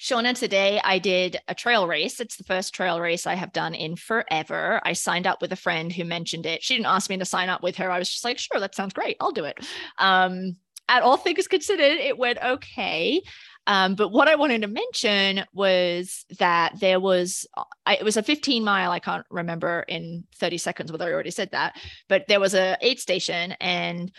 Shauna, today I did a trail race. It's the first trail race I have done in forever. I signed up with a friend who mentioned it. She didn't ask me to sign up with her. I was just like, sure, that sounds great. I'll do it. Um, at all things considered, it went okay. Um, but what I wanted to mention was that there was, I, it was a 15 mile. I can't remember in 30 seconds whether I already said that, but there was a aid station and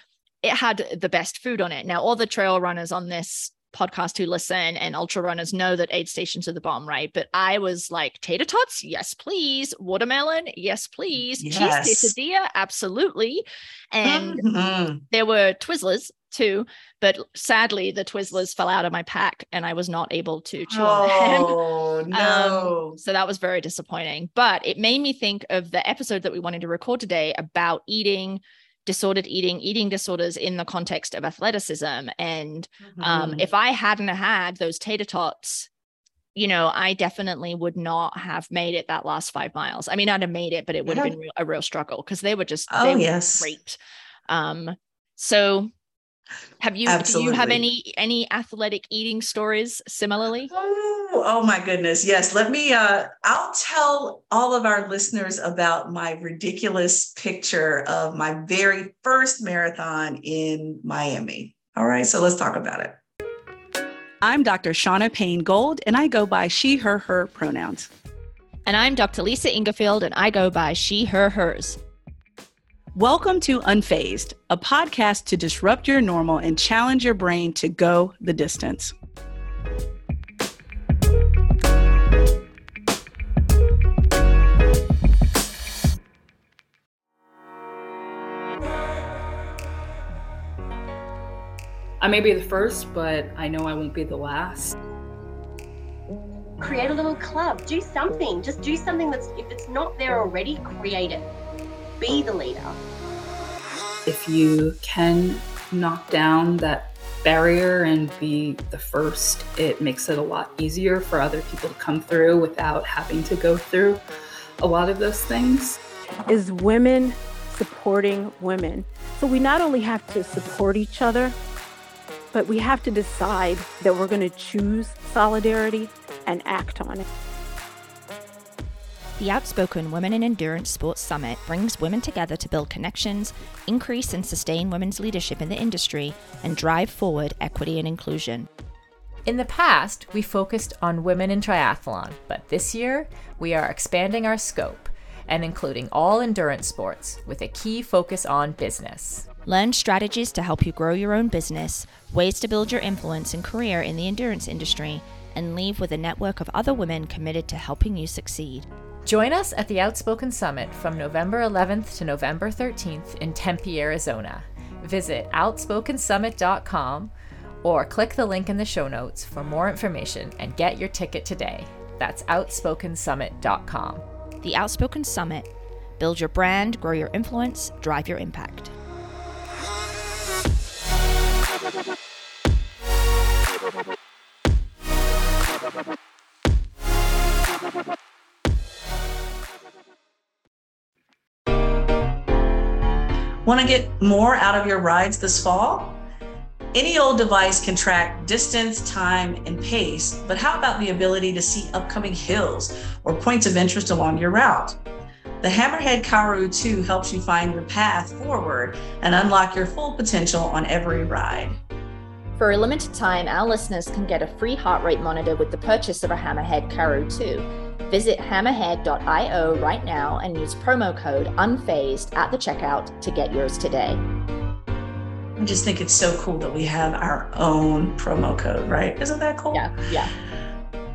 it had the best food on it. Now, all the trail runners on this podcast who listen and ultra runners know that aid stations are the bomb, right? But I was like, tater tots, yes, please. Watermelon, yes, please. Yes. Cheese quesadilla, absolutely. And mm-hmm. there were Twizzlers too, but sadly the Twizzlers fell out of my pack and I was not able to chew on them. Oh no. Um, so that was very disappointing. But it made me think of the episode that we wanted to record today about eating disordered eating, eating disorders in the context of athleticism. And um, mm-hmm. um, if I hadn't had those tater tots, you know, I definitely would not have made it that last five miles. I mean, I'd have made it, but it would yeah. have been a real struggle because they were just oh yes great. Um, so have you Absolutely. do you have any any athletic eating stories similarly? Oh, oh my goodness. Yes. Let me uh I'll tell all of our listeners about my ridiculous picture of my very first marathon in Miami. All right, so let's talk about it. I'm Dr. Shauna Payne Gold, and I go by she, her, her pronouns. And I'm Dr. Lisa Ingarfield, and I go by she, her, hers. Welcome to Unfazed, a podcast to disrupt your normal and challenge your brain to go the distance. I may be the first, but I know I won't be the last. Create a little club, do something. Just do something that's, if it's not there already, create it be the leader. If you can knock down that barrier and be the first, it makes it a lot easier for other people to come through without having to go through a lot of those things. Is women supporting women. So we not only have to support each other, but we have to decide that we're going to choose solidarity and act on it. The Outspoken Women in Endurance Sports Summit brings women together to build connections, increase and sustain women's leadership in the industry, and drive forward equity and inclusion. In the past, we focused on women in triathlon, but this year we are expanding our scope and including all endurance sports with a key focus on business. Learn strategies to help you grow your own business, ways to build your influence and career in the endurance industry, and leave with a network of other women committed to helping you succeed. Join us at the Outspoken Summit from November 11th to November 13th in Tempe, Arizona. Visit outspokensummit.com or click the link in the show notes for more information and get your ticket today. That's outspokensummit.com. The Outspoken Summit. Build your brand, grow your influence, drive your impact. Want to get more out of your rides this fall? Any old device can track distance, time, and pace, but how about the ability to see upcoming hills or points of interest along your route? The Hammerhead Karoo 2 helps you find your path forward and unlock your full potential on every ride. For a limited time, our listeners can get a free heart rate monitor with the purchase of a Hammerhead Karoo 2. Visit hammerhead.io right now and use promo code unfazed at the checkout to get yours today. I just think it's so cool that we have our own promo code, right? Isn't that cool? Yeah, yeah.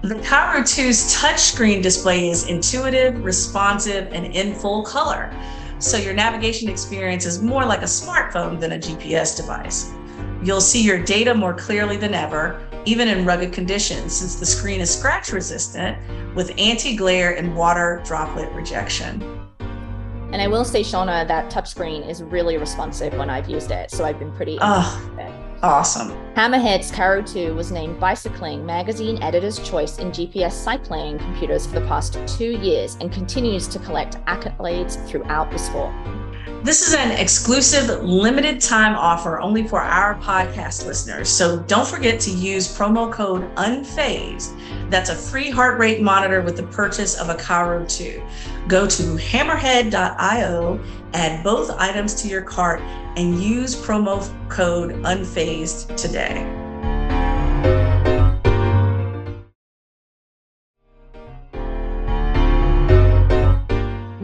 The Karoo 2's touchscreen display is intuitive, responsive, and in full color. So your navigation experience is more like a smartphone than a GPS device. You'll see your data more clearly than ever, even in rugged conditions, since the screen is scratch resistant with anti glare and water droplet rejection. And I will say, Shauna, that touchscreen is really responsive when I've used it. So I've been pretty. Oh, awesome. Hammerhead's Karoo 2 was named Bicycling Magazine Editor's Choice in GPS cycling computers for the past two years and continues to collect accolades throughout the sport. This is an exclusive limited time offer only for our podcast listeners. So don't forget to use promo code UNFAZED. That's a free heart rate monitor with the purchase of a Karoo 2. Go to hammerhead.io, add both items to your cart, and use promo code UNFAZED today.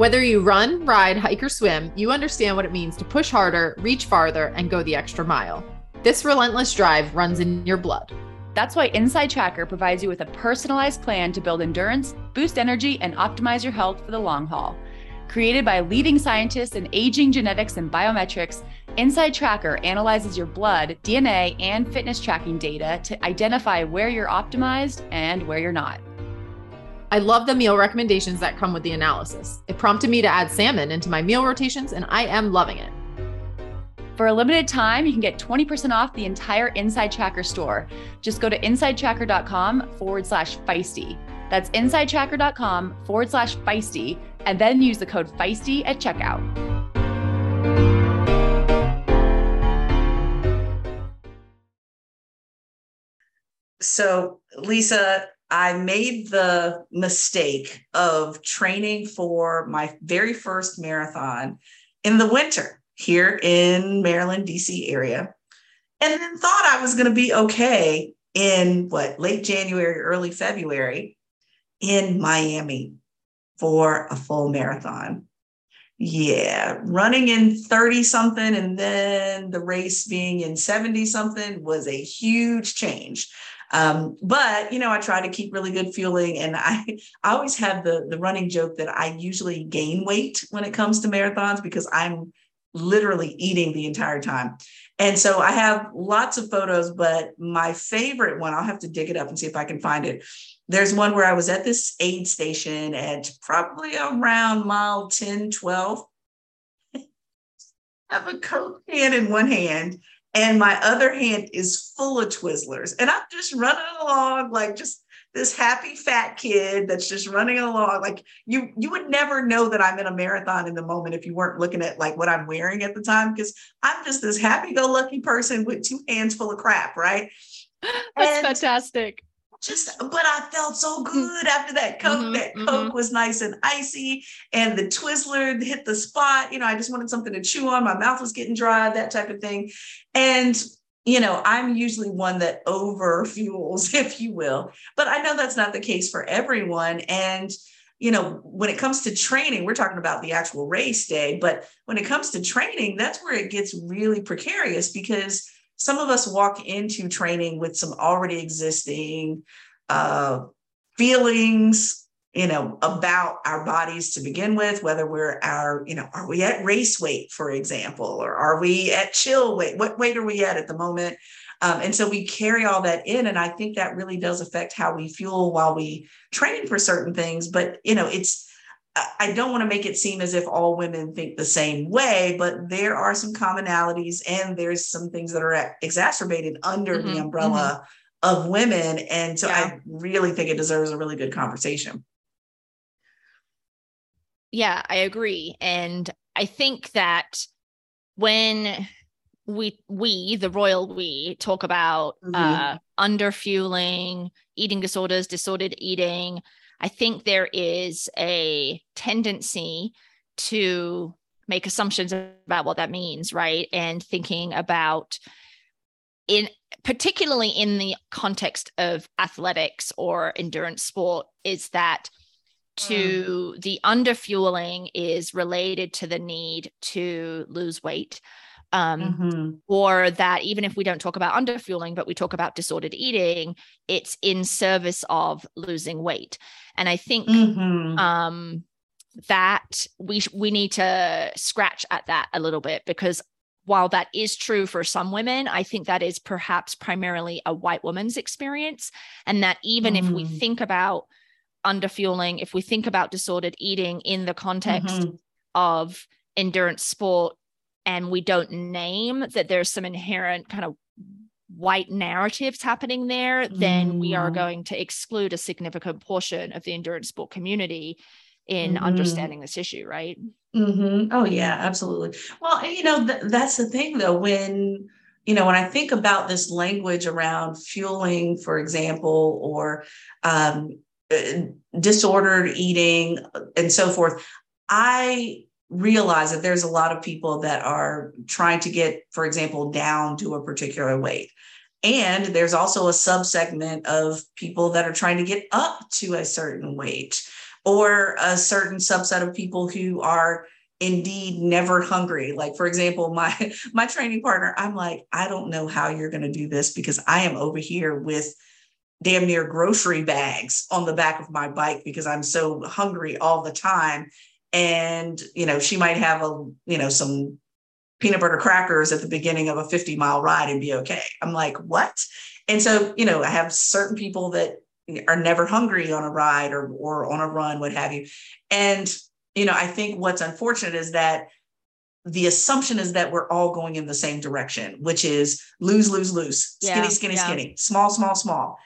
Whether you run, ride, hike, or swim, you understand what it means to push harder, reach farther, and go the extra mile. This relentless drive runs in your blood. That's why Inside Tracker provides you with a personalized plan to build endurance, boost energy, and optimize your health for the long haul. Created by leading scientists in aging genetics and biometrics, Inside Tracker analyzes your blood, DNA, and fitness tracking data to identify where you're optimized and where you're not. I love the meal recommendations that come with the analysis. It prompted me to add salmon into my meal rotations, and I am loving it. For a limited time, you can get 20% off the entire Inside Tracker store. Just go to insidetracker.com forward slash feisty. That's insidetracker.com forward slash feisty, and then use the code feisty at checkout. So, Lisa, I made the mistake of training for my very first marathon in the winter here in Maryland, DC area, and then thought I was going to be okay in what late January, early February in Miami for a full marathon. Yeah, running in 30 something and then the race being in 70 something was a huge change. Um, but you know, I try to keep really good fueling, and I, I always have the the running joke that I usually gain weight when it comes to marathons because I'm literally eating the entire time. And so I have lots of photos, but my favorite one, I'll have to dig it up and see if I can find it. There's one where I was at this aid station at probably around mile 10, 12. have a Coke can in one hand and my other hand is full of Twizzlers. And I'm just running along like just this happy fat kid that's just running along. Like you, you would never know that I'm in a marathon in the moment if you weren't looking at like what I'm wearing at the time, because I'm just this happy-go-lucky person with two hands full of crap, right? That's and fantastic just but I felt so mm-hmm. good after that Coke. Mm-hmm, that Coke mm-hmm. was nice and icy, and the Twizzler hit the spot. You know, I just wanted something to chew on. My mouth was getting dry, that type of thing. And you know, I'm usually one that over fuels, if you will. But I know that's not the case for everyone. And you know, when it comes to training, we're talking about the actual race day, but when it comes to training, that's where it gets really precarious because some of us walk into training with some already existing uh, feelings you know about our bodies to begin with whether we're our you know are we at race weight for example or are we at chill weight? What weight are we at at the moment? Um, and so we carry all that in and i think that really does affect how we fuel while we train for certain things but you know it's I don't want to make it seem as if all women think the same way, but there are some commonalities and there's some things that are exacerbated under mm-hmm, the umbrella mm-hmm. of women. And so yeah. I really think it deserves a really good conversation. Yeah, I agree. And I think that when we we the royal we talk about mm-hmm. uh under fueling eating disorders disordered eating I think there is a tendency to make assumptions about what that means, right? And thinking about in particularly in the context of athletics or endurance sport is that to mm. the underfueling is related to the need to lose weight um, mm-hmm. or that even if we don't talk about underfueling, but we talk about disordered eating, it's in service of losing weight. And I think mm-hmm. um, that we we need to scratch at that a little bit because while that is true for some women, I think that is perhaps primarily a white woman's experience, and that even mm-hmm. if we mm. think about underfueling, if we think about disordered eating in the context mm-hmm. of endurance sport and we don't name that there's some inherent kind of white narratives happening there, then we are mm. going to exclude a significant portion of the endurance sport community. in mm-hmm. understanding this issue, right? Mm-hmm. Oh yeah, absolutely. Well, you know th- that's the thing though when you know when I think about this language around fueling, for example, or um, uh, disordered eating and so forth, I realize that there's a lot of people that are trying to get, for example, down to a particular weight. And there's also a subsegment of people that are trying to get up to a certain weight or a certain subset of people who are indeed never hungry like for example my my training partner i'm like i don't know how you're going to do this because i am over here with damn near grocery bags on the back of my bike because i'm so hungry all the time and you know she might have a you know some peanut butter crackers at the beginning of a 50 mile ride and be okay i'm like what and so you know i have certain people that are never hungry on a ride or or on a run, what have you. And you know, I think what's unfortunate is that the assumption is that we're all going in the same direction, which is lose, lose, lose, skinny, yeah, skinny, yeah. skinny, small, small, small.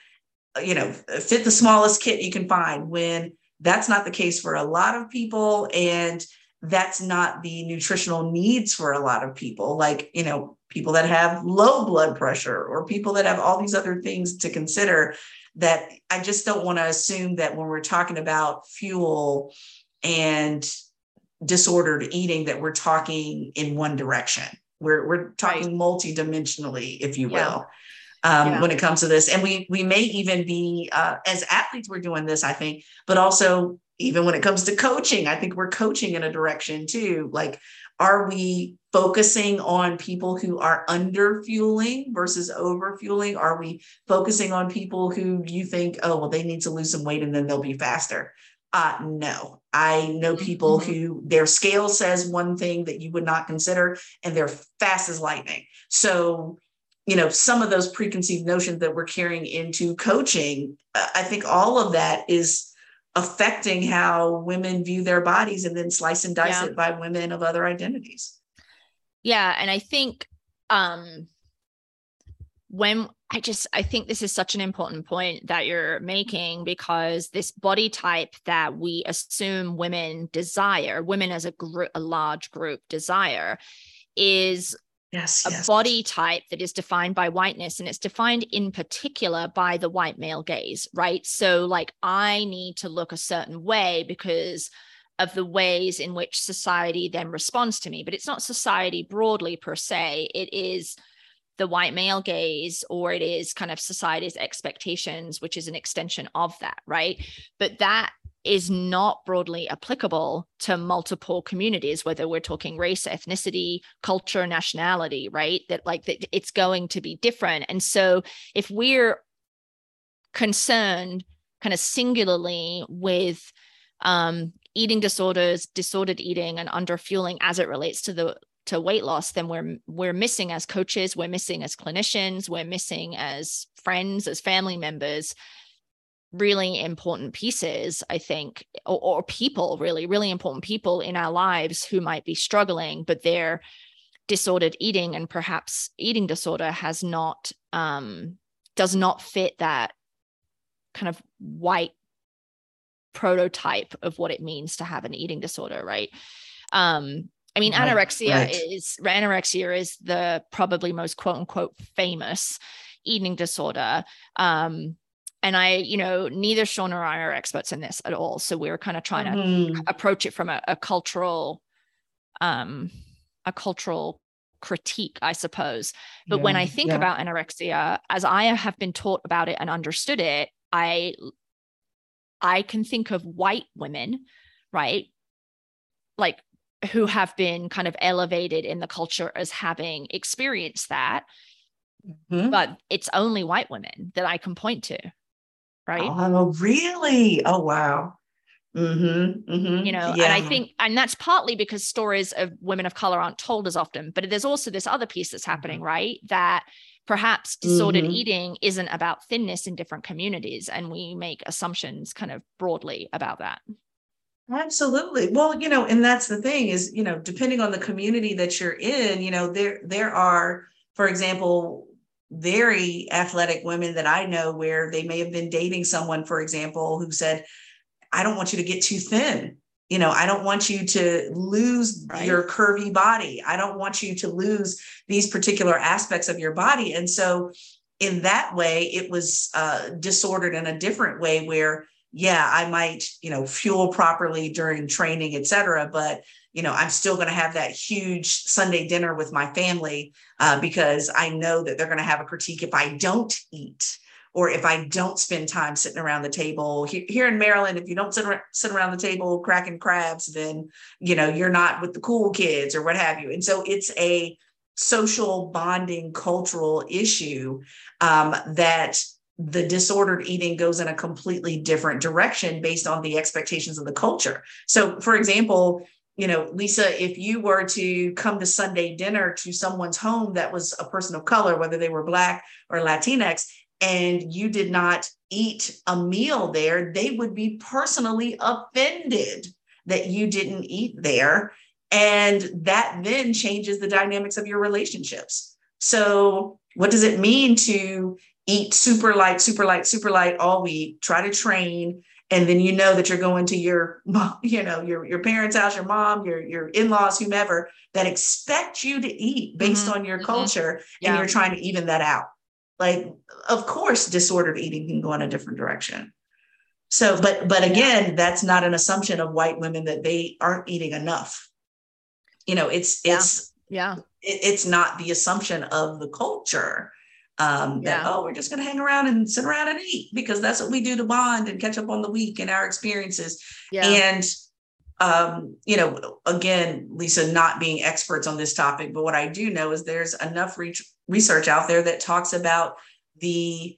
You know, fit the smallest kit you can find. When that's not the case for a lot of people, and that's not the nutritional needs for a lot of people. Like you know, people that have low blood pressure or people that have all these other things to consider that I just don't want to assume that when we're talking about fuel and disordered eating that we're talking in one direction. We're we're talking right. multidimensionally, if you will. Yeah. Um, yeah. when it comes to this. And we we may even be uh, as athletes, we're doing this, I think, but also even when it comes to coaching, I think we're coaching in a direction too. Like are we focusing on people who are under fueling versus over fueling? Are we focusing on people who you think, oh, well, they need to lose some weight and then they'll be faster? Uh, no, I know people mm-hmm. who their scale says one thing that you would not consider, and they're fast as lightning. So, you know, some of those preconceived notions that we're carrying into coaching, I think all of that is affecting how women view their bodies and then slice and dice yeah. it by women of other identities. Yeah. And I think um when I just I think this is such an important point that you're making because this body type that we assume women desire, women as a group, a large group desire, is yes, a yes. body type that is defined by whiteness and it's defined in particular by the white male gaze right? So like i need to look a certain way because of the ways in which society then responds to me. But it's not society broadly per se. It is the white male gaze or it is kind of society's expectations which is an extension of that right? But that is not broadly applicable to multiple communities whether we're talking race ethnicity culture nationality right? That like that it's going to be different. And so if we're concerned kind of singularly with um, eating disorders disordered eating and underfueling as it relates to the to weight loss then we're we're missing as coaches we're missing as clinicians we're missing as friends as family members really important pieces, I think, or, or, people, really, really important people in our lives who might be struggling, but their disordered eating and perhaps eating disorder has not, um, does not fit that kind of white prototype of what it means to have an eating disorder, right? Um, I mean, right, anorexia right. is anorexia is the probably most quote unquote famous eating disorder. Um, and I, you know, neither Sean or I are experts in this at all. So we are kind of trying mm-hmm. to approach it from a, a cultural, um, a cultural critique, I suppose. But yeah, when I think yeah. about anorexia, as I have been taught about it and understood it, I I can think of white women, right? Like who have been kind of elevated in the culture as having experienced that. Mm-hmm. But it's only white women that I can point to right? Oh, really? Oh, wow. Mm-hmm, mm-hmm, you know, yeah. and I think, and that's partly because stories of women of color aren't told as often, but there's also this other piece that's happening, mm-hmm. right? That perhaps disordered mm-hmm. eating isn't about thinness in different communities. And we make assumptions kind of broadly about that. Absolutely. Well, you know, and that's the thing is, you know, depending on the community that you're in, you know, there there are, for example, very athletic women that I know where they may have been dating someone, for example, who said, I don't want you to get too thin. You know, I don't want you to lose Right. your curvy body. I don't want you to lose these particular aspects of your body. And so, in that way, it was uh, disordered in a different way where, yeah, I might, you know, fuel properly during training, et cetera, but you know, I'm still going to have that huge Sunday dinner with my family uh, because I know that they're going to have a critique if I don't eat or if I don't spend time sitting around the table. Here, in Maryland, if you don't sit, sit around the table cracking crabs, then you know you're not with the cool kids or what have you. And so it's a social bonding cultural issue um, that the disordered eating goes in a completely different direction based on the expectations of the culture. So, for example, you know, Lisa, if you were to come to Sunday dinner to someone's home that was a person of color, whether they were Black or Latinx, and you did not eat a meal there, they would be personally offended that you didn't eat there. And that then changes the dynamics of your relationships. So, what does it mean to eat super light, super light, super light all week, try to train, and then you know that you're going to your mom, you know your your parents house your mom your your in-laws whomever that expect you to eat based Mhm, on your mhm. culture Yeah. and you're trying to even that out like of course disordered eating can go in a different direction so but but again that's not an assumption of white women that they aren't eating enough you know it's Yeah. it's Yeah. it, it's not the assumption of the culture um that oh we're just going to hang around and sit around and eat because that's what we do to bond and catch up on the week and our experiences Yeah. and um you know again lisa not being experts on this topic but what i do know is there's enough re- research out there that talks about the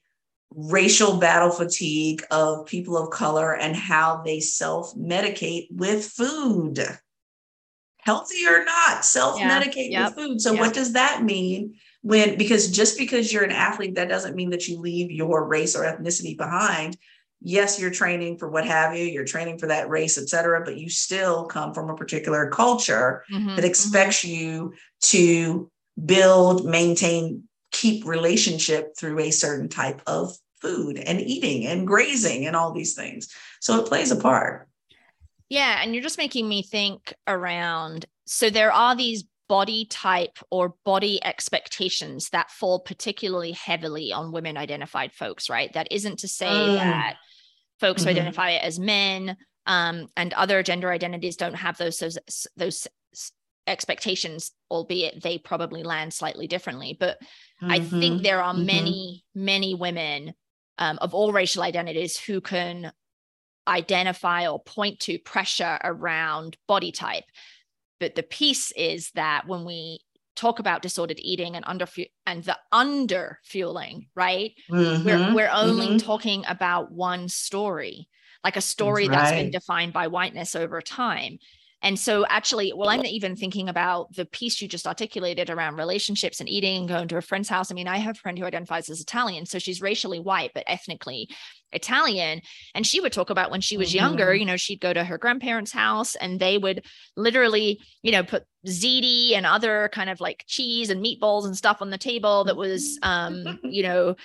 racial battle fatigue of people of color and how they self medicate with food healthy or not self medicate Yep. with food so Yep. what does that mean when because just because you're an athlete that doesn't mean that you leave your race or ethnicity behind. Yes you're training for what have you you're training for that race et cetera but you still come from a particular culture Mhm, that mhm. expects you to build maintain keep relationship through a certain type of food and eating and grazing and all these things. So it plays a part. Yeah, and you're just making me think around so there are these body type or body expectations that fall particularly heavily on women identified folks, right? That isn't to say Mm. that folks who Mhm. identify as men um, and other gender identities don't have those those those expectations, albeit they probably land slightly differently. But I think there are mhm. many, many women um, of all racial identities who can identify or point to pressure around body type. But the piece is that when we talk about disordered eating and under and the under fueling, right? We're Mhm, we're only mhm. talking about one story, like a story that's been defined by whiteness over time. And so actually, well, I'm even thinking about the piece you just articulated around relationships and eating and going to a friend's house. I mean, I have a friend who identifies as Italian, so she's racially white, but ethnically Italian. And she would talk about when she was younger, Mhm. you know, she'd go to her grandparents' house and they would literally, you know, put ziti and other kind of like cheese and meatballs and stuff on the table that was, um, you know,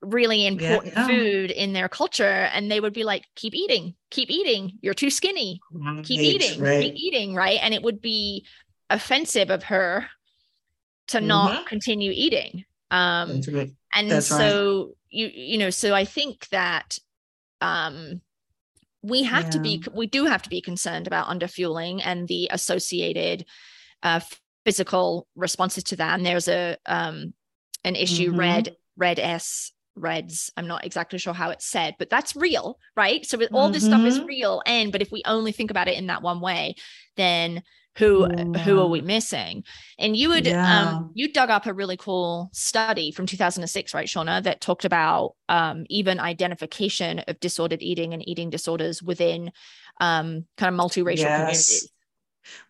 really important Yeah. food in their culture. And they would be like, keep eating, keep eating. You're too skinny. Keep eating, right. keep eating. Right. And it would be offensive of her to not Mhm. continue eating. Um, and That's right. You you know so i think that um we have to be we do have to be concerned about underfueling and the associated uh physical responses to that. And there's a um an issue Mhm. red red s reds. I'm not exactly sure how it's said but that's real right? So all this stuff is Mhm. real. And but if we only think about it in that one way then who who are we missing and you would Yeah. um you dug up a really cool study from 2006 right shauna that talked about um even identification of disordered eating and eating disorders within um kind of multiracial Yes. communities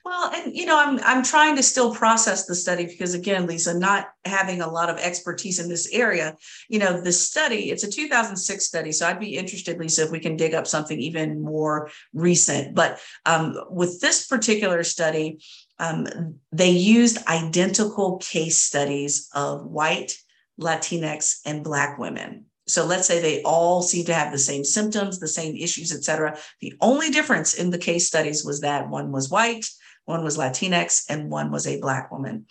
Well, and you know, I'm I'm trying to still process the study because again, Lisa, not having a lot of expertise in this area, you know, the study, it's a 2006 study. So I'd be interested, Lisa, if we can dig up something even more recent. But um, with this particular study, um, they used identical case studies of white, Latinx, and Black women. So let's say they all seem to have the same symptoms, the same issues, et cetera. The only difference in the case studies was that one was white, one was Latinx, and one was a Black woman.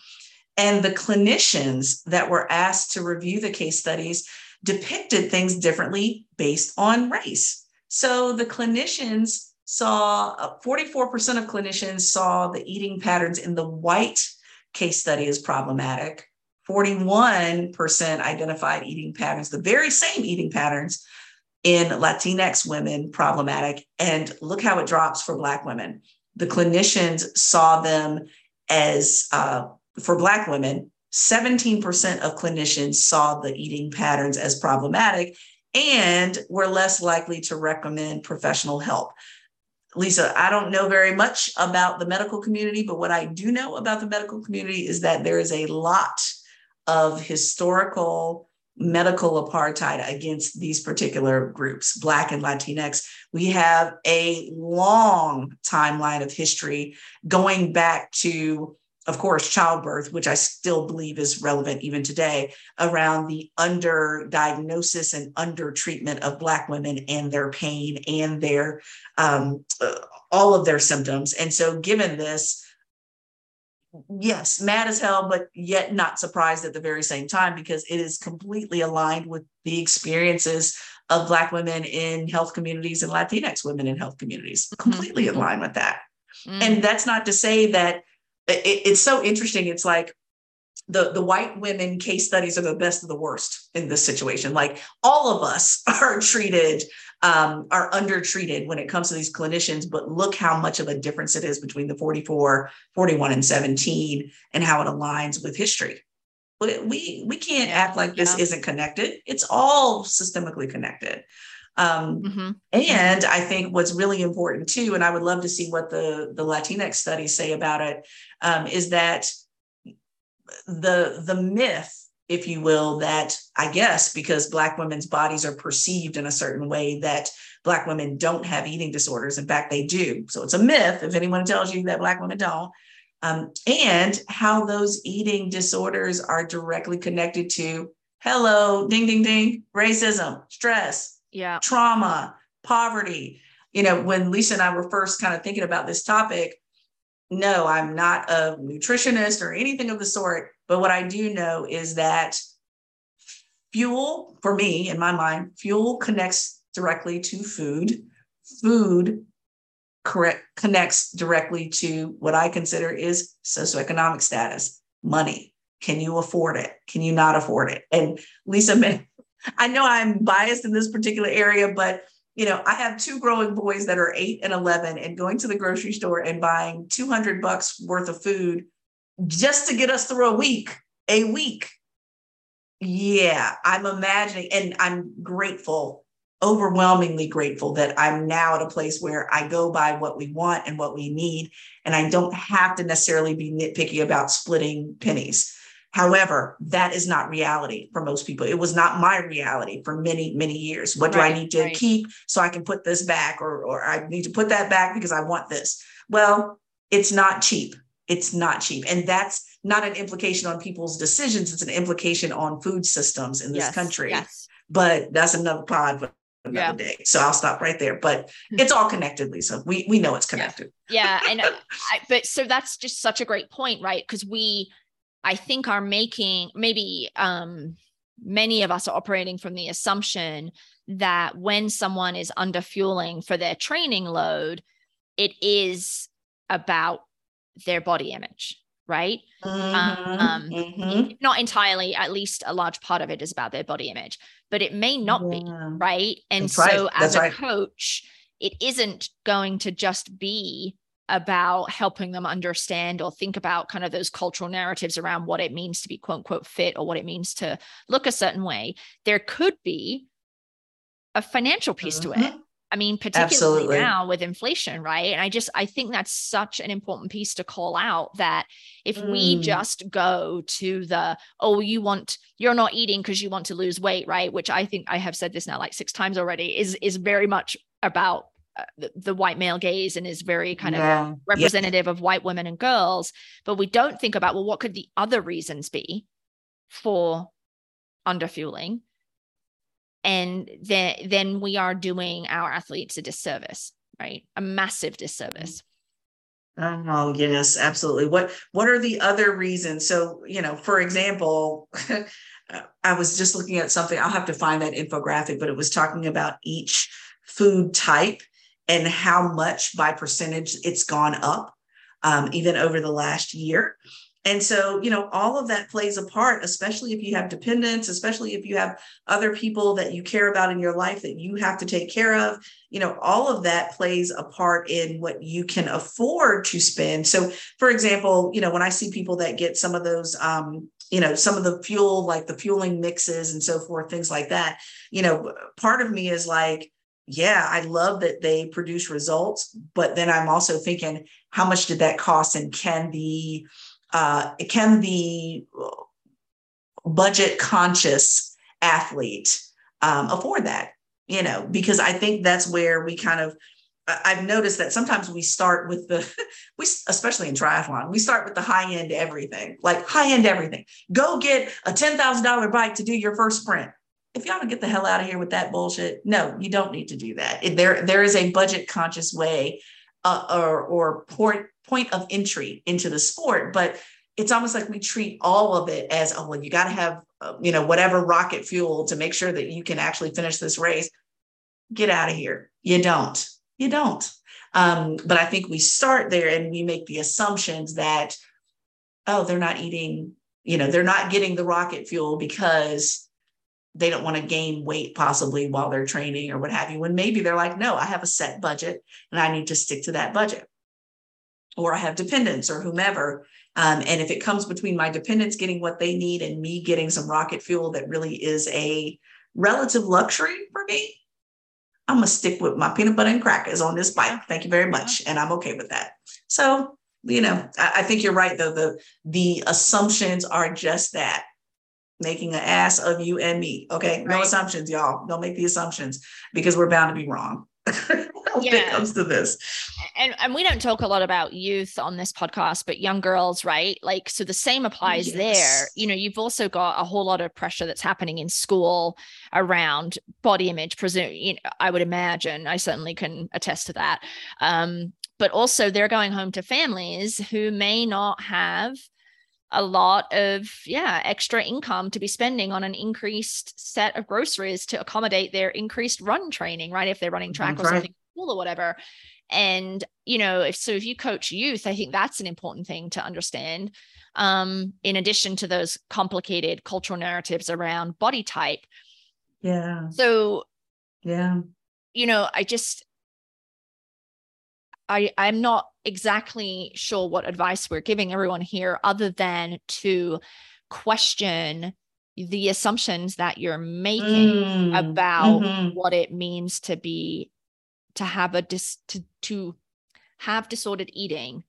And the clinicians that were asked to review the case studies depicted things differently based on race. So the clinicians saw 44% uh, of clinicians saw the eating patterns in the white case study as problematic. 41% identified eating patterns, the very same eating patterns in Latinx women problematic. And look how it drops for Black women. The clinicians saw them as, uh, for Black women, 17% of clinicians saw the eating patterns as problematic and were less likely to recommend professional help. Lisa, I don't know very much about the medical community, but what I do know about the medical community is that there is a lot of historical medical apartheid against these particular groups, Black and Latinx. We have a long timeline of history going back to, of course, childbirth, which I still believe is relevant even today, around the underdiagnosis and undertreatment of Black women and their pain and their um, uh, all of their symptoms. And so, given this, yes, mad as hell, but yet not surprised at the very same time because it is completely aligned with the experiences of Black women in health communities and Latinx women in health communities, mm-hmm. completely mm-hmm. aligned with that. Mm-hmm. And that's not to say that it, it's so interesting. It's like the, the white women case studies are the best of the worst in this situation. Like all of us are treated um, are undertreated when it comes to these clinicians, but look how much of a difference it is between the 44, 41, and 17 and how it aligns with history. But we we can't act like this yeah. isn't connected. It's all systemically connected. Um, mm-hmm. And I think what's really important too, and I would love to see what the the Latinx studies say about it, um, is that the the myth if you will, that I guess because Black women's bodies are perceived in a certain way, that Black women don't have eating disorders. In fact, they do. So it's a myth if anyone tells you that Black women don't. Um, and how those eating disorders are directly connected to hello, ding, ding, ding, racism, stress, yeah, trauma, poverty. You know, when Lisa and I were first kind of thinking about this topic, no, I'm not a nutritionist or anything of the sort. But what I do know is that fuel, for me, in my mind, fuel connects directly to food. Food correct connects directly to what I consider is socioeconomic status, money. Can you afford it? Can you not afford it? And Lisa, I know I'm biased in this particular area, but you know, I have two growing boys that are eight and 11 and going to the grocery store and buying 200 bucks worth of food just to get us through a week, a week. Yeah, I'm imagining, and I'm grateful, overwhelmingly grateful that I'm now at a place where I go by what we want and what we need. And I don't have to necessarily be nitpicky about splitting pennies. However, that is not reality for most people. It was not my reality for many, many years. What right, do I need to right. keep so I can put this back, or, or I need to put that back because I want this? Well, it's not cheap. It's not cheap. And that's not an implication on people's decisions, it's an implication on food systems in this yes, country. Yes. But that's another pod for another yeah. day. So I'll stop right there. But hmm. it's all connected, Lisa. We we know it's connected. Yeah. yeah and I, but so that's just such a great point, right? Because we I think are making maybe um many of us are operating from the assumption that when someone is under fueling for their training load, it is about their body image right mm-hmm, um, mm-hmm. not entirely at least a large part of it is about their body image but it may not yeah. be right and That's so right. as a right. coach it isn't going to just be about helping them understand or think about kind of those cultural narratives around what it means to be quote unquote fit or what it means to look a certain way there could be a financial piece mm-hmm. to it mm-hmm. I mean, particularly Absolutely. now with inflation, right? And I just I think that's such an important piece to call out that if mm. we just go to the oh, you want you're not eating because you want to lose weight, right? Which I think I have said this now like six times already is is very much about uh, the, the, white male gaze and is very kind yeah. of representative yeah. of white women and girls, but we don't think about well, what could the other reasons be for underfueling? And then then we are doing our athletes a disservice right? A massive disservice. Oh yes absolutely. What what are the other reasons? So you know for example i was just looking at something i'll have to find that infographic but it was talking about each food type and how much by percentage it's gone up um, even over the last year and so, you know, all of that plays a part, especially if you have dependents, especially if you have other people that you care about in your life that you have to take care of. You know, all of that plays a part in what you can afford to spend. So, for example, you know, when I see people that get some of those, um, you know, some of the fuel, like the fueling mixes and so forth, things like that, you know, part of me is like, yeah, I love that they produce results, but then I'm also thinking, how much did that cost and can the, uh, can the budget conscious athlete um, afford that? You know, because I think that's where we kind of I've noticed that sometimes we start with the, we especially in triathlon, we start with the high end everything, like high end everything. Go get a ten thousand dollar bike to do your first sprint. If y'all don't get the hell out of here with that bullshit, no, you don't need to do that. There, there is a budget conscious way, uh, or or point point of entry into the sport, but it's almost like we treat all of it as oh well you got to have uh, you know whatever rocket fuel to make sure that you can actually finish this race. Get out of here. You don't. You don't. Um, but i think we start there and we make the assumptions that oh they're not eating you know they're not getting the rocket fuel because they don't want to gain weight possibly while they're training or what have you when maybe they're like no i have a set budget and i need to stick to that budget or I have dependents or whomever. Um, and if it comes between my dependents getting what they need and me getting some rocket fuel that really is a relative luxury for me, I'm gonna stick with my peanut butter and crackers on this bike. Thank you very much, and I'm okay with that. So you know, I, I think you're right though. The the assumptions are just that making an ass of you and me. Okay, no assumptions, y'all. Don't make the assumptions because we're bound to be wrong. when yeah. it comes to this. And and we don't talk a lot about youth on this podcast, but young girls, right? Like so the same applies yes. there. You know, you've also got a whole lot of pressure that's happening in school around body image, presume you know, I would imagine. I certainly can attest to that. Um, but also they're going home to families who may not have a lot of yeah extra income to be spending on an increased set of groceries to accommodate their increased run training right if they're running track or something cool or whatever. And you know if so if you coach youth i think that's an important thing to understand. Um in addition to those complicated cultural narratives around body type. Yeah. So yeah. you know i just i i'm not exactly sure what advice we're giving everyone here other than to question the assumptions that you're making mm, about mm-hmm. what it means to be to have a dis to to have disordered eating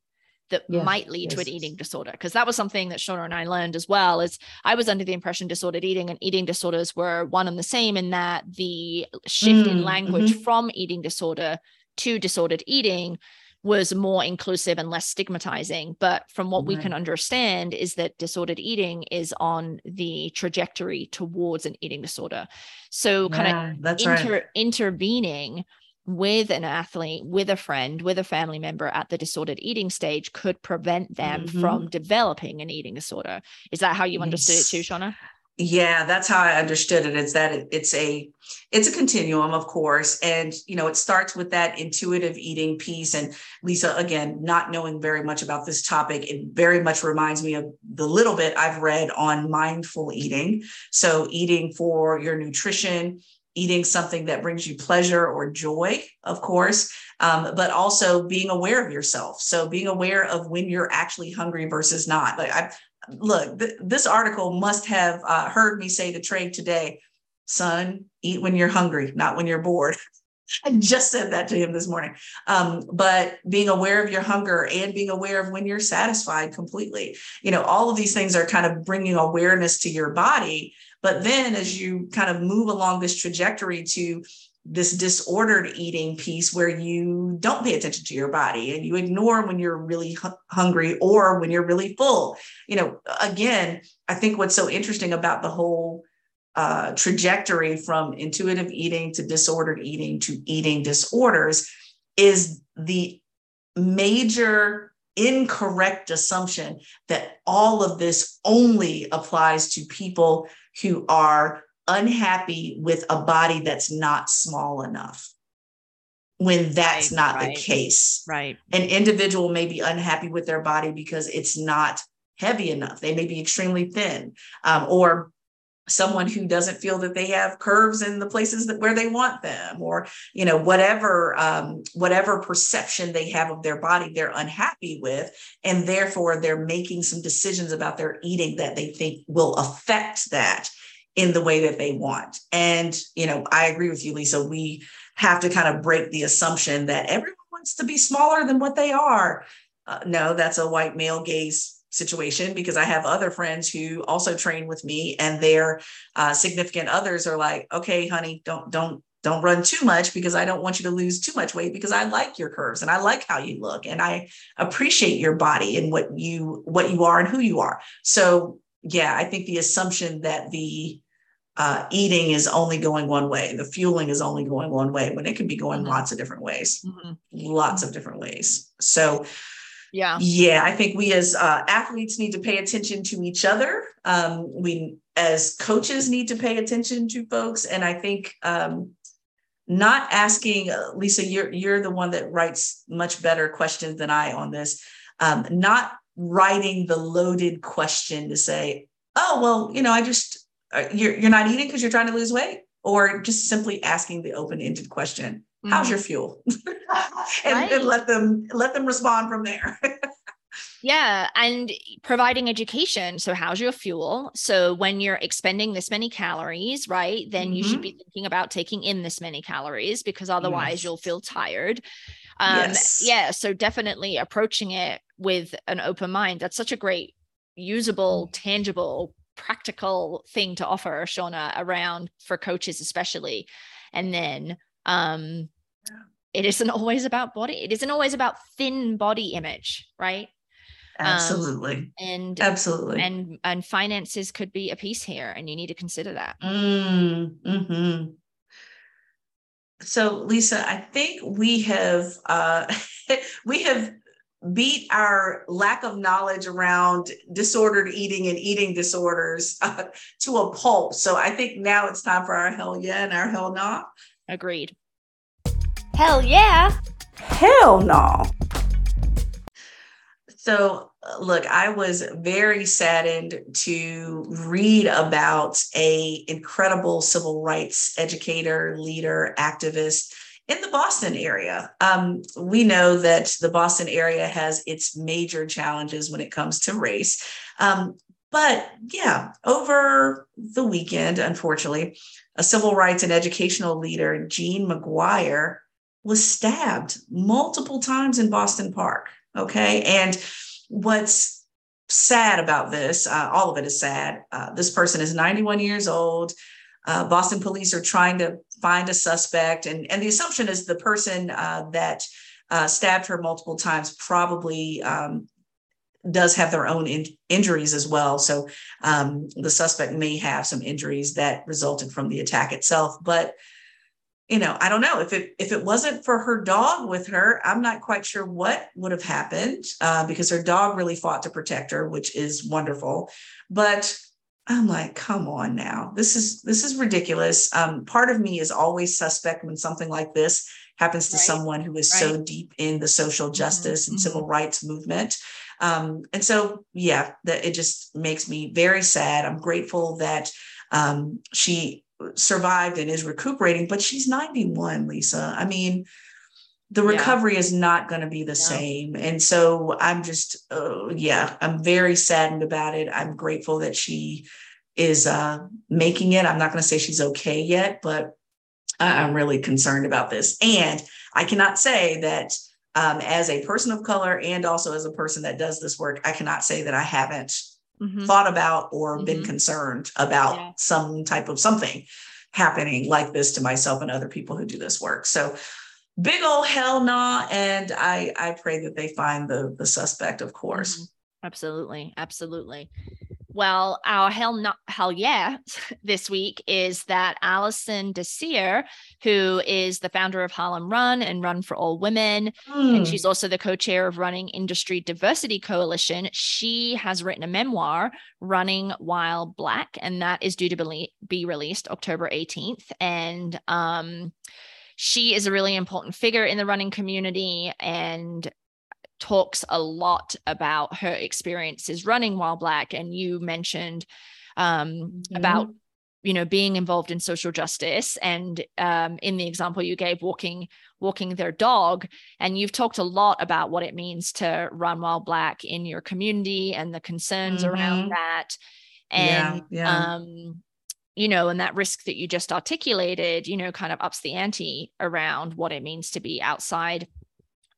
that yeah, might lead yes. to an eating disorder because that was something that Shauna and I learned as well is I was under the impression disordered eating and eating disorders were one and the same in that the shift mm, in language mm-hmm. from eating disorder to disordered eating was more inclusive and less stigmatizing but from what right. we can understand is that disordered eating is on the trajectory towards an eating disorder so yeah, kind of inter- right. intervening with an athlete, with a friend, with a family member at the disordered eating stage could prevent them mm-hmm. from developing an eating disorder. Is that how you understood it too, Shauna? Yeah, that's how I understood it. It's that it's a it's a continuum, of course, and you know it starts with that intuitive eating piece. And Lisa, again, not knowing very much about this topic, it very much reminds me of the little bit I've read on mindful eating. So eating for your nutrition, eating something that brings you pleasure or joy, of course, um, but also being aware of yourself. So being aware of when you're actually hungry versus not. Like I look, th- this article must have uh, heard me say to Trey today, son, eat when you're hungry, not when you're bored. I just said that to him this morning. Um, but being aware of your hunger and being aware of when you're satisfied completely, you know, all of these things are kind of bringing awareness to your body but then as you kind of move along this trajectory to this disordered eating piece where you don't pay attention to your body and you ignore when you're really hu- hungry or when you're really full. You know, again, I think what's so interesting about the whole uh, trajectory from intuitive eating to disordered eating to eating disorders is the major incorrect assumption that all of this only applies to people who are unhappy with a body that's not small enough when that's Right, not right. the case Right. an individual may be unhappy with their body because it's not heavy enough. They may be extremely thin, um, or someone who doesn't feel that they have curves in the places that where they want them, or you know whatever um, whatever perception they have of their body, they're unhappy with, and therefore they're making some decisions about their eating that they think will affect that in the way that they want. And you know, I agree with you, Lisa. We have to kind of break the assumption that everyone wants to be smaller than what they are. Uh, no, that's a white male gaze situation because I have other friends who also train with me, and their uh, significant others are like, "Okay, honey, don't don't don't run too much because I don't want you to lose too much weight because I like your curves and I like how you look and I appreciate your body and what you what you are and who you are." So yeah, I think the assumption that the uh, eating is only going one way, the fueling is only going one way when it can be going Mhm. lots of different ways, Mhm. lots of different ways. So Yeah. yeah, I think we as uh, athletes need to pay attention to each other. Um, we as coaches need to pay attention to folks, and I think um, not asking uh, Lisa, you're you're the one that writes much better questions than I on this. Um, not writing the loaded question to say, "Oh, well, you know, I just uh, you're you're not eating because you're trying to lose weight," or just simply asking the open-ended question, "How's your mm. fuel?" and, Right. and let them let them respond from there. Yeah, and providing education. So, how's your fuel? So, when you're expending this many calories, right, then you should be mm-hmm. thinking about taking in this many calories because otherwise Yes. you'll feel tired. Um, Yes. Yeah, so definitely approaching it with an open mind. That's such a great, usable, mm. tangible, practical thing to offer, Shauna, around for coaches, especially. And then, um, it isn't always about body. It isn't always about thin body image, right? Um, Absolutely. and Absolutely. and and finances could be a piece here and you need to consider that Mm, hmm So, Lisa, I think we have uh, we have beat our lack of knowledge around disordered eating and eating disorders uh, to a pulp. So, I think now it's time for our hell yeah and our hell nah. Agreed Hell yeah. Hell no. So, look, I was very saddened to read about a incredible civil rights educator, leader, activist in the Boston area. Um, we know that the Boston area has its major challenges when it comes to race. Um, but yeah, over the weekend, unfortunately, a civil rights and educational leader, Jean McGuire, was stabbed multiple times in Boston Park. Okay. And what's sad about this, uh, all of it is sad. Uh, this person is 91 years old. Uh, Boston police are trying to find a suspect. And, and the assumption is the person uh, that uh, stabbed her multiple times probably um, does have their own in- injuries as well. So um, the suspect may have some injuries that resulted from the attack itself. But you know, I don't know if it if it wasn't for her dog with her, I'm not quite sure what would have happened uh, because her dog really fought to protect her, which is wonderful. But I'm like, come on now, this is this is ridiculous. Um, part of me is always suspect when something like this happens to Right. someone who is so deep in the social justice and civil rights movement. Um, and so, yeah, that it just makes me very sad. I'm grateful that um, she survived and is recuperating, but she's 91, Lisa. I mean, the Yeah. recovery is not going to be the Yeah. same. And so I'm just, uh, yeah, I'm very saddened about it. I'm grateful that she is uh, making it. I'm not going to say she's okay yet, but I'm really concerned about this. And I cannot say that um, as a person of color and also as a person that does this work, I cannot say that I haven't Mhm. thought about or been Mhm. concerned about Yeah. some type of something happening like this to myself and other people who do this work. So big old hell nah. And I I pray that they find the the suspect, of course. Mhm. absolutely absolutely Well, our hell not hell yeah this week is that Alison Désir, who is the founder of Harlem Run and Run for All Women, Hmm. and she's also the co-chair of Running Industry Diversity Coalition. She has written a memoir, Running While Black, and that is due to be, be released October 18th. And um, she is a really important figure in the running community and talks a lot about her experiences running while black and you mentioned um, about you know being involved in social justice and um, in the example you gave walking walking their dog and you've talked a lot about what it means to run while black in your community and the concerns Mhm. around that Yeah, and yeah. um you know and that risk that you just articulated you know kind of ups the ante around what it means to be outside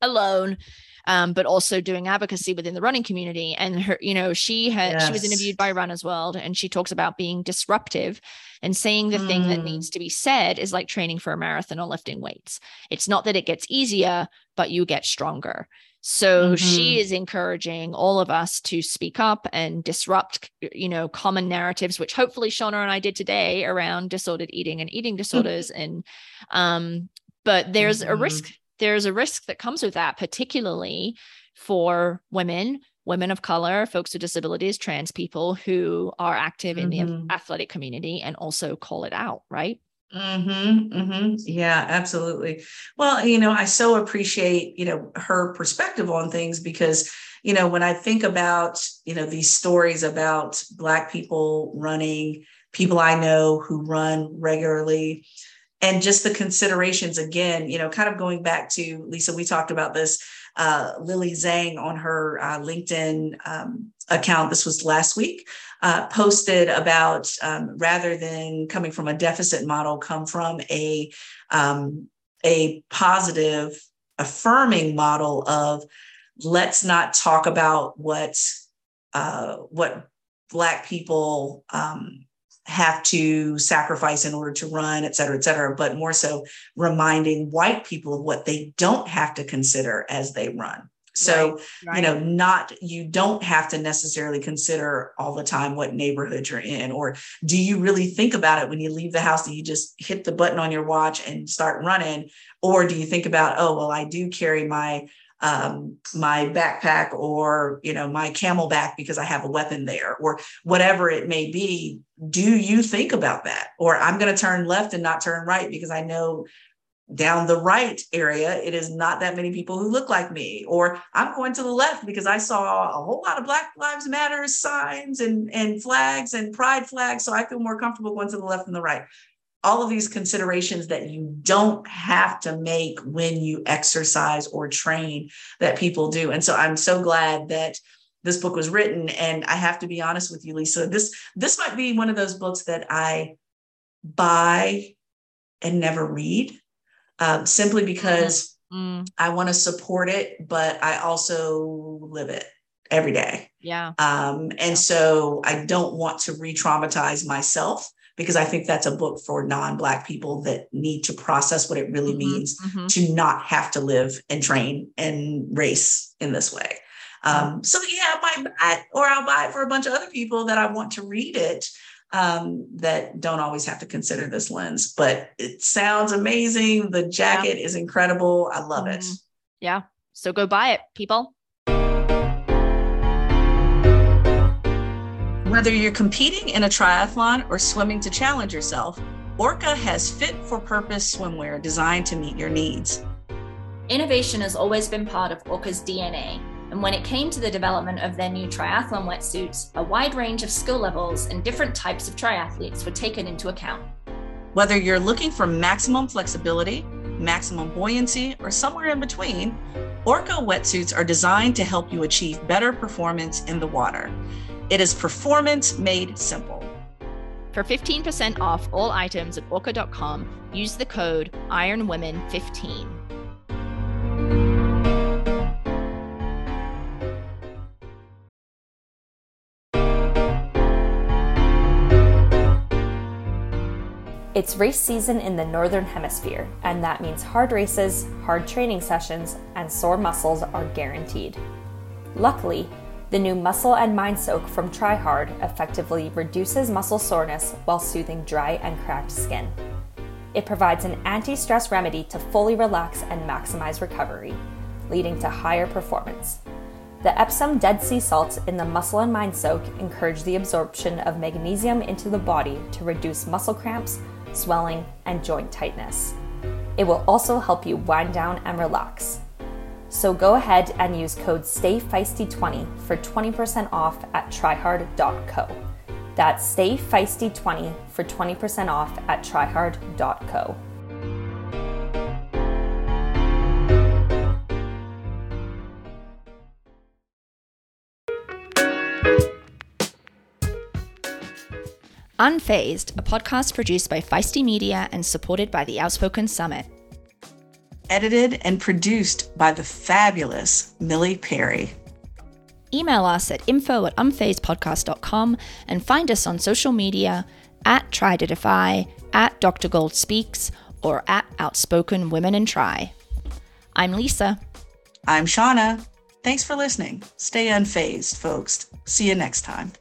alone um, but also doing advocacy within the running community and her you know she had she was interviewed by Runner's World and she talks about being disruptive and saying the thing that Mm. needs to be said is like training for a marathon or lifting weights it's not that it gets easier but you get stronger so she Mhm. is encouraging all of us to speak up and disrupt you know common narratives which hopefully Shauna and i did today around disordered eating and eating disorders and um but there's a Mhm. risk there's a risk that comes with that particularly for women women of color folks with disabilities trans people who are active in the Mhm. athletic community and also call it out right Mm-hmm, mm-hmm. Yeah, absolutely. Well, you know, I so appreciate, you know, her perspective on things because, you know, when I think about, you know, these stories about Black people running, people I know who run regularly, and just the considerations again, you know, kind of going back to Lisa, we talked about this. Uh, Lily Zhang on her uh, LinkedIn um, account, this was last week, uh, posted about um, rather than coming from a deficit model, come from a um, a positive, affirming model of let's not talk about what uh, what Black people um, have to sacrifice in order to run, et cetera, et cetera, but more so reminding white people of what they don't have to consider as they run. So, you know, not you don't have to necessarily consider all the time what neighborhood you're in, or do you really think about it when you leave the house? Do you just hit the button on your watch and start running, or do you think about, oh, well, I do carry my um, my backpack or you know my CamelBak because I have a weapon there, or whatever it may be. Do you think about that? Or I'm going to turn left and not turn right because I know down the right area, it is not that many people who look like me. Or I'm going to the left because I saw a whole lot of Black Lives Matter signs and, and flags and pride flags. So I feel more comfortable going to the left and the right. All of these considerations that you don't have to make when you exercise or train that people do. And so I'm so glad that this book was written. And I have to be honest with you, Lisa, this this might be one of those books that I buy and never read um, simply because Mm, I want to support it, but I also live it every day. yeah Um, and so I don't want to re traumatize myself because I think that's a book for non Black people that need to process what it really Mhm, means mhm. to not have to live and train and race in this way. Um, so yeah, I might buy it, or I'll buy it for a bunch of other people that I want to read it um, that don't always have to consider this lens. But it sounds amazing. The jacket is incredible. I love it. Mhm. yeah so go buy it people Whether you're competing in a triathlon or swimming to challenge yourself, Orca has fit for purpose swimwear designed to meet your needs. Innovation has always been part of Orca's DNA, and when it came to the development of their new triathlon wetsuits, a wide range of skill levels and different types of triathletes were taken into account. Whether you're looking for maximum flexibility, maximum buoyancy, or somewhere in between, Orca wetsuits are designed to help you achieve better performance in the water. It is performance made simple. For 15% off all items at orca.com, use the code IRONWOMEN15. It's race season in the Northern Hemisphere, and that means hard races, hard training sessions, and sore muscles are guaranteed. Luckily, The new Muscle and Mind Soak from TryHard effectively reduces muscle soreness while soothing dry and cracked skin. It provides an anti stress remedy to fully relax and maximize recovery, leading to higher performance. The Epsom Dead Sea salts in the Muscle and Mind Soak encourage the absorption of magnesium into the body to reduce muscle cramps, swelling, and joint tightness. It will also help you wind down and relax. So go ahead and use code STAYFEISTY20 for 20% off at tryhard.co. That's STAYFEISTY20 for 20% off at tryhard.co. Unfazed, a podcast produced by Feisty Media and supported by the Outspoken Summit. Edited and produced by the fabulous Millie Perry. Email us at info at unfazedpodcast.com and find us on social media at Try to Defy, at Dr. Gold Speaks, or at Outspoken Women and Try. I'm Lisa. I'm Shauna. Thanks for listening. Stay unfazed, folks. See you next time.